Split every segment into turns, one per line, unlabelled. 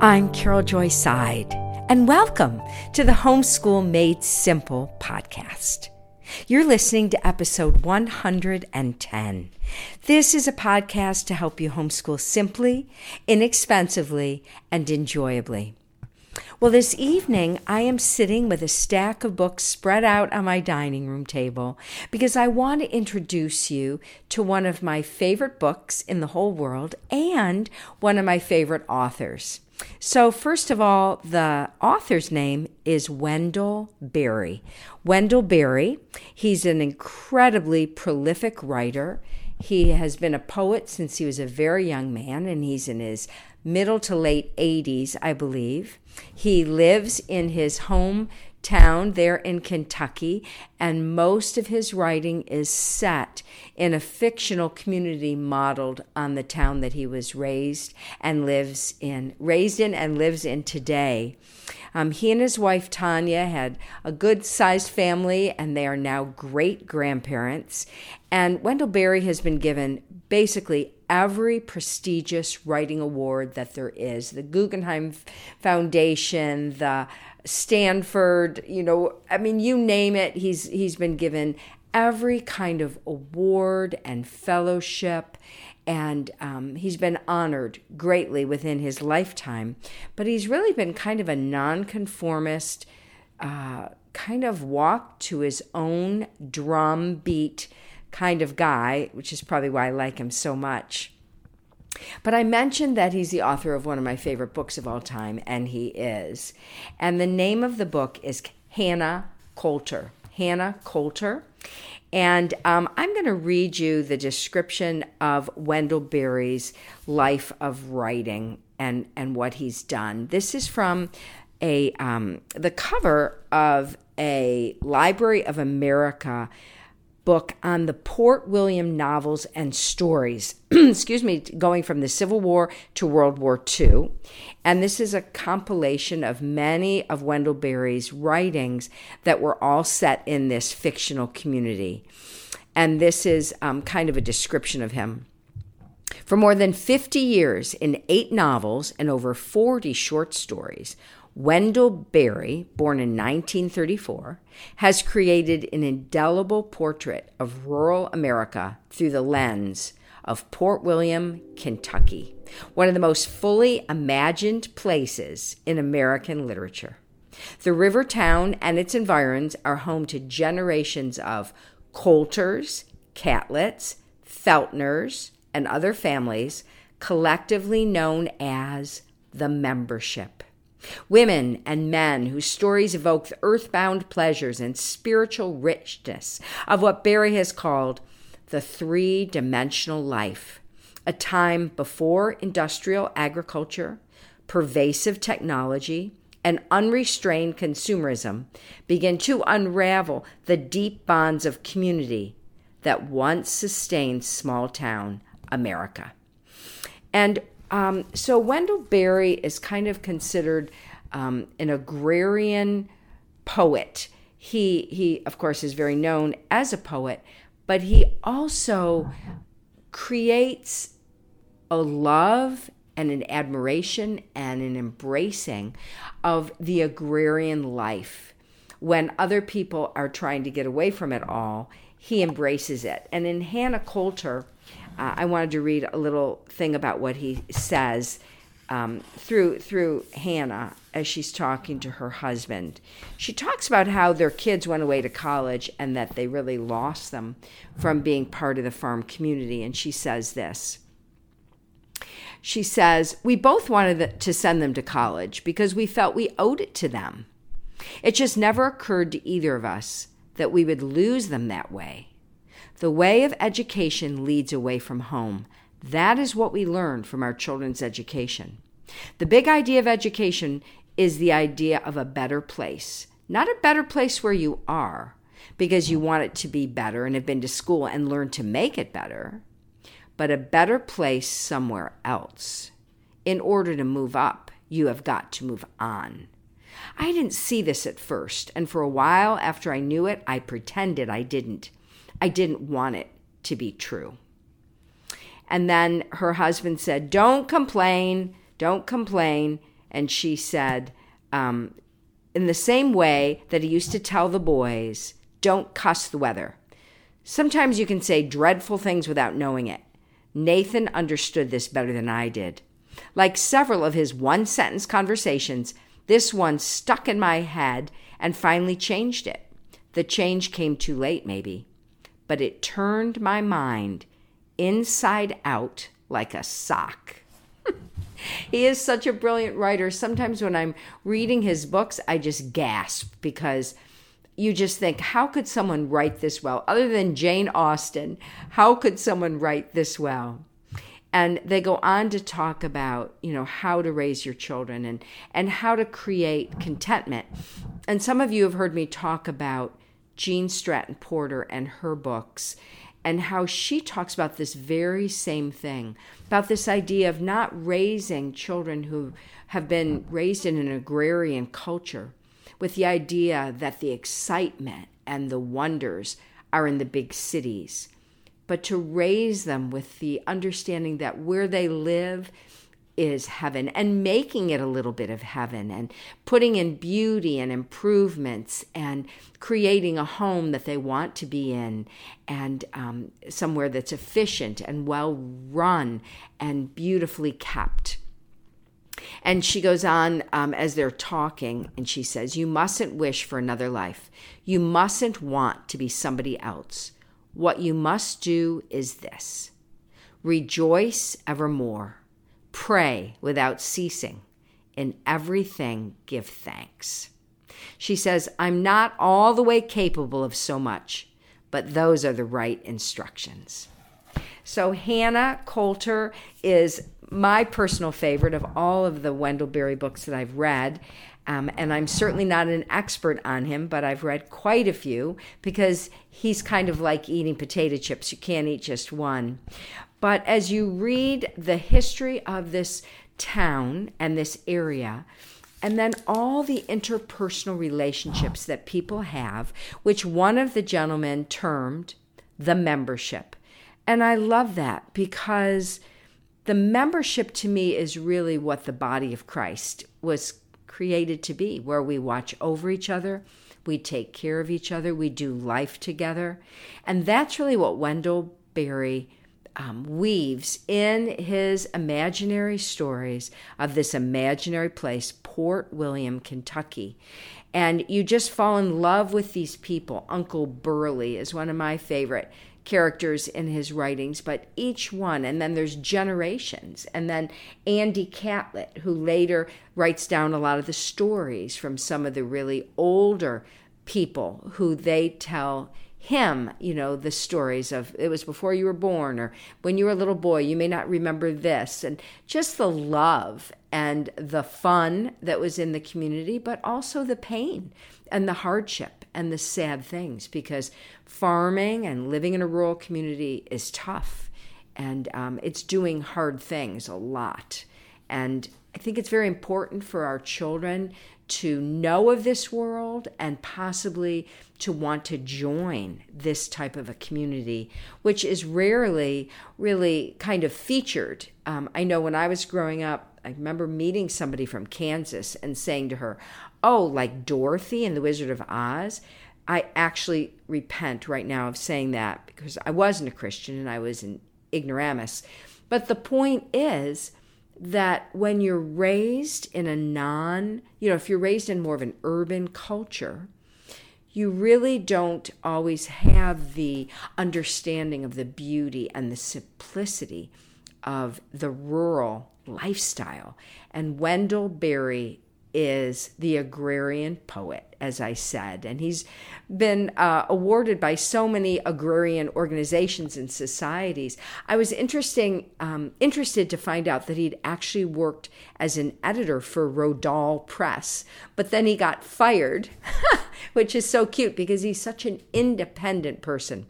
I'm Carol Joy Seid, and welcome to the Homeschool Made Simple podcast. You're listening to episode 110. This is a podcast to help you homeschool simply, inexpensively, and enjoyably. Well, this evening I am sitting with a stack of books spread out on my dining room table because I want to introduce you to one of my favorite books in the whole world and one of my favorite authors. So, first of all, the author's name is Wendell Berry. Wendell Berry, he's an incredibly prolific writer. He has been a poet since he was a very young man, and he's in his middle to late 80s, I believe. He lives in his home town there in Kentucky, and most of his writing is set in a fictional community modeled on the town that he was raised and lives in, raised in and lives in today. Um, he and his wife Tanya had a good sized family, and they are now great grandparents. And Wendell Berry has been given basically every prestigious writing award that there is the Guggenheim Foundation, the Stanford, you know, I mean, you name it, he's he's been given every kind of award and fellowship, and um, he's been honored greatly within his lifetime. But he's really been kind of a nonconformist, uh, kind of walk to his own drum beat kind of guy, which is probably why I like him so much. But I mentioned that he's the author of one of my favorite books of all time, and he is. And the name of the book is Hannah Coulter. Hannah Coulter. And um, I'm going to read you the description of Wendell Berry's life of writing and, and what he's done. This is from a um, the cover of a Library of America book on the Port William novels and stories, excuse me, going from the Civil War to World War II. And this is a compilation of many of Wendell Berry's writings that were all set in this fictional community. And this is um, kind of a description of him. For more than 50 years, in eight novels and over 40 short stories, Wendell Berry, born in 1934, has created an indelible portrait of rural America through the lens of Port William, Kentucky, one of the most fully imagined places in American literature. The river town and its environs are home to generations of Coulters, Catletts, Feltners, and other families, collectively known as the membership. Women and men whose stories evoke the earthbound pleasures and spiritual richness of what Berry has called the three dimensional life, a time before industrial agriculture, pervasive technology, and unrestrained consumerism begin to unravel the deep bonds of community that once sustained small town America. And um, so Wendell Berry is kind of considered um, an agrarian poet. He he of course is very known as a poet, but he also creates a love and an admiration and an embracing of the agrarian life. When other people are trying to get away from it all, he embraces it. And in Hannah Coulter, uh, I wanted to read a little thing about what he says um, through through Hannah as she's talking to her husband. She talks about how their kids went away to college and that they really lost them from being part of the farm community. And she says this. She says, We both wanted to send them to college because we felt we owed it to them. It just never occurred to either of us that we would lose them that way. The way of education leads away from home. That is what we learn from our children's education. The big idea of education is the idea of a better place, not a better place where you are because you want it to be better and have been to school and learned to make it better, but a better place somewhere else. In order to move up, you have got to move on. I didn't see this at first, and for a while after I knew it, I pretended I didn't. I didn't want it to be true. And then her husband said, Don't complain, don't complain. and she said, um, in the same way that he used to tell the boys, don't cuss the weather. Sometimes you can say dreadful things without knowing it. Nathan understood this better than I did. Like several of his one sentence conversations, this one stuck in my head and finally changed it. The change came too late, maybe, but it turned my mind inside out like a sock. he is such a brilliant writer. Sometimes when I'm reading his books, I just gasp because you just think, how could someone write this well? Other than Jane Austen, how could someone write this well? And they go on to talk about, you know, how to raise your children and, and how to create contentment. And some of you have heard me talk about Gene Stratton Porter and her books and how she talks about this very same thing about this idea of not raising children who have been raised in an agrarian culture with the idea that the excitement and the wonders are in the big cities, but to raise them with the understanding that where they live is heaven and making it a little bit of heaven and putting in beauty and improvements and creating a home that they want to be in and um, somewhere that's efficient and well run and beautifully kept. And she goes on um, as they're talking, and she says, You mustn't wish for another life. You mustn't want to be somebody else. What you must do is this rejoice evermore, pray without ceasing, in everything give thanks. She says, I'm not all the way capable of so much, but those are the right instructions. So Hannah Coulter is my personal favorite of all of the Wendell Berry books that I've read. Um, and I'm certainly not an expert on him, but I've read quite a few because he's kind of like eating potato chips. You can't eat just one. But as you read the history of this town and this area, and then all the interpersonal relationships that people have, which one of the gentlemen termed the membership. And I love that because the membership to me is really what the body of Christ was created to be, where we watch over each other, we take care of each other, we do life together. And that's really what Wendell Berry um, weaves in his imaginary stories of this imaginary place, Port William, Kentucky. And you just fall in love with these people. Uncle Burley is one of my favorite characters in his writings, but each one, and then there's generations, and then Andy Catlett, who later writes down a lot of the stories from some of the really older people who they tell him, you know, the stories of it was before you were born or when you were a little boy, you may not remember this. And just the love and the fun that was in the community, but also the pain and the hardship and the sad things because farming and living in a rural community is tough and um, it's doing hard things a lot. And I think it's very important for our children to know of this world and possibly to want to join this type of a community, which is rarely really kind of featured. Um, I know when I was growing up, I remember meeting somebody from Kansas and saying to her, Oh, like Dorothy and the Wizard of Oz. I actually repent right now of saying that because I wasn't a Christian and I was an ignoramus. But the point is, that when you're raised in a non, you know, if you're raised in more of an urban culture, you really don't always have the understanding of the beauty and the simplicity of the rural lifestyle. And Wendell Berry is the agrarian poet, as I said, and he's been uh, awarded by so many agrarian organizations and societies. I was interesting, um, interested to find out that he'd actually worked as an editor for Rodale Press, but then he got fired, which is so cute because he's such an independent person.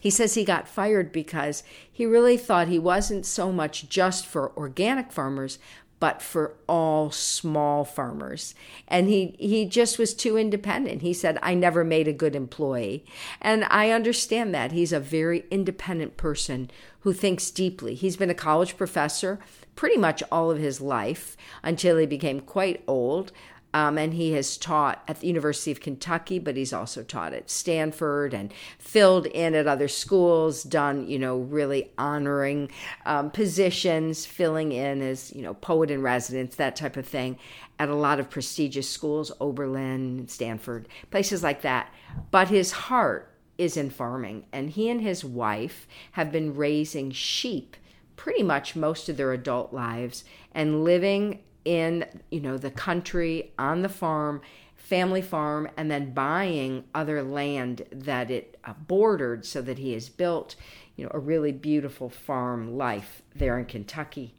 He says he got fired because he really thought he wasn't so much just for organic farmers, but for all small farmers. And he, he just was too independent. He said, I never made a good employee. And I understand that. He's a very independent person who thinks deeply. He's been a college professor pretty much all of his life until he became quite old. Um, and he has taught at the University of Kentucky, but he's also taught at Stanford and filled in at other schools, done, you know, really honoring um, positions, filling in as, you know, poet in residence, that type of thing, at a lot of prestigious schools, Oberlin, Stanford, places like that. But his heart is in farming, and he and his wife have been raising sheep pretty much most of their adult lives and living in you know the country on the farm family farm and then buying other land that it uh, bordered so that he has built you know a really beautiful farm life there in Kentucky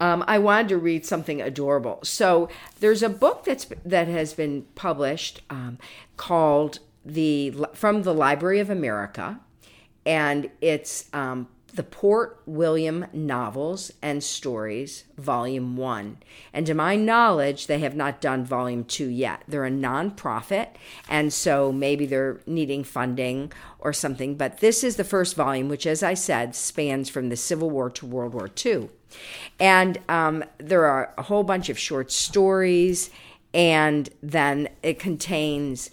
um, I wanted to read something adorable. So there's a book that's that has been published um, called the from the Library of America, and it's um, the Port William Novels and Stories, Volume 1. And to my knowledge, they have not done Volume 2 yet. They're a nonprofit, and so maybe they're needing funding or something. But this is the first volume, which, as I said, spans from the Civil War to World War II. And um, there are a whole bunch of short stories, and then it contains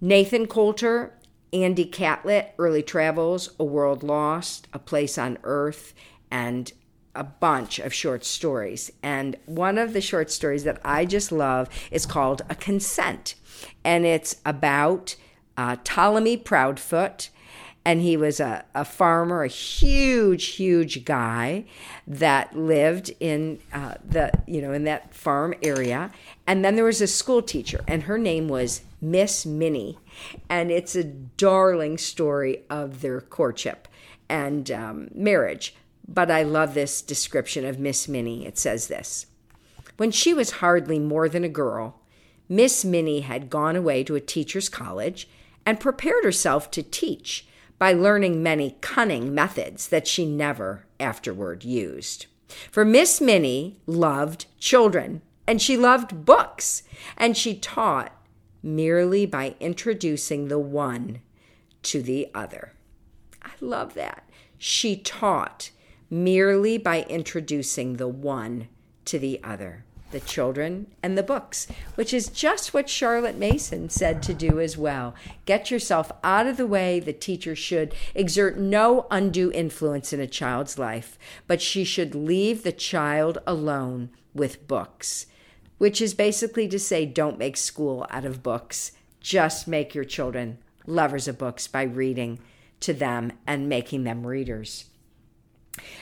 Nathan Coulter Andy Catlett, Early Travels, A World Lost, A Place on Earth, and a bunch of short stories. And one of the short stories that I just love is called A Consent. And it's about uh, Ptolemy Proudfoot. And he was a, a farmer, a huge, huge guy that lived in uh, the, you know, in that farm area. And then there was a school teacher, and her name was Miss Minnie. And it's a darling story of their courtship and um, marriage. But I love this description of Miss Minnie. It says this When she was hardly more than a girl, Miss Minnie had gone away to a teacher's college and prepared herself to teach by learning many cunning methods that she never afterward used. For Miss Minnie loved children and she loved books and she taught merely by introducing the one to the other. I love that. She taught merely by introducing the one to the other, the children and the books, which is just what Charlotte Mason said to do as well. Get yourself out of the way. The teacher should exert no undue influence in a child's life, but she should leave the child alone with books which is basically to say don't make school out of books. Just make your children lovers of books by reading to them and making them readers.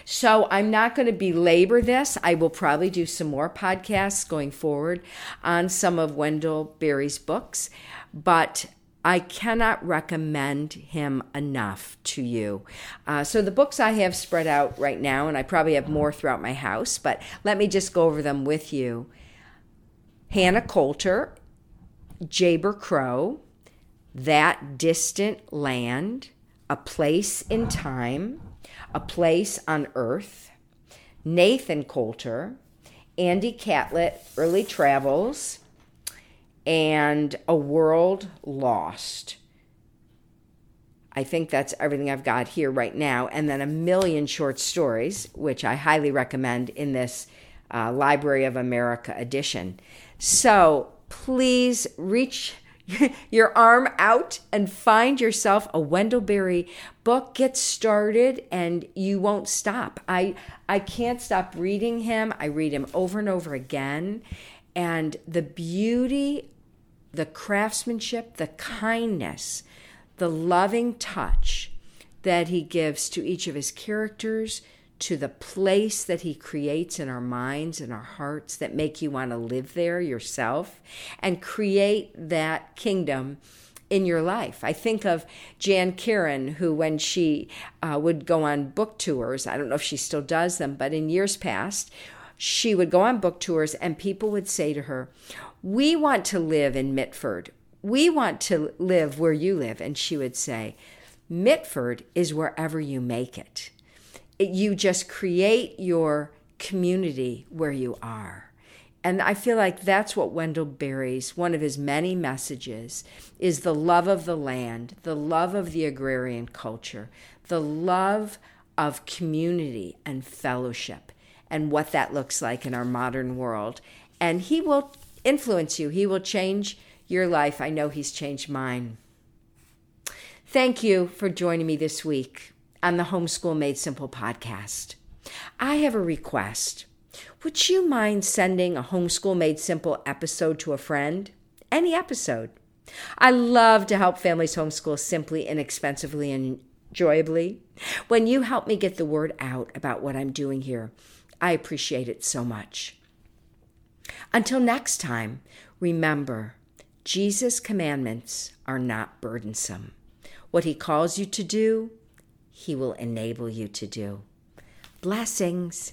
So I'm not going to belabor this. I will probably do some more podcasts going forward on some of Wendell Berry's books, but I cannot recommend him enough to you. Uh, so, the books I have spread out right now, and I probably have more throughout my house, but let me just go over them with you. Hannah Coulter, Jayber Crow, That Distant Land, A Place in Time, A Place on Earth, Nathan Coulter, Andy Catlett, Early Travels, and A World Lost. I think that's everything I've got here right now. And then a million short stories, which I highly recommend in this uh, Library of America edition. So please reach your arm out and find yourself a Wendell Berry book. Get started and you won't stop. I I can't stop reading him. I read him over and over again. And the beauty, the craftsmanship, the kindness, the loving touch that he gives to each of his characters, to the place that he creates in our minds and our hearts that make you want to live there yourself and create that kingdom in your life. I think of Jan Karon, who, when she uh, would go on book tours, I don't know if she still does them, but in years past, she would go on book tours and people would say to her, We want to live in Mitford. We want to live where you live. And she would say, Mitford is wherever you make it you just create your community where you are. And I feel like that's what Wendell Berry's, one of his many messages, is the love of the land, the love of the agrarian culture, the love of community and fellowship, and what that looks like in our modern world. And he will influence you, he will change your life. I know he's changed mine. Thank you for joining me this week on the Homeschool Made Simple podcast. I have a request. Would you mind sending a Homeschool Made Simple episode to a friend? Any episode. I love to help families homeschool simply, inexpensively, and enjoyably. When you help me get the word out about what I'm doing here, I appreciate it so much. Until next time, remember Jesus' commandments are not burdensome. What he calls you to do, he will enable you to do. Blessings.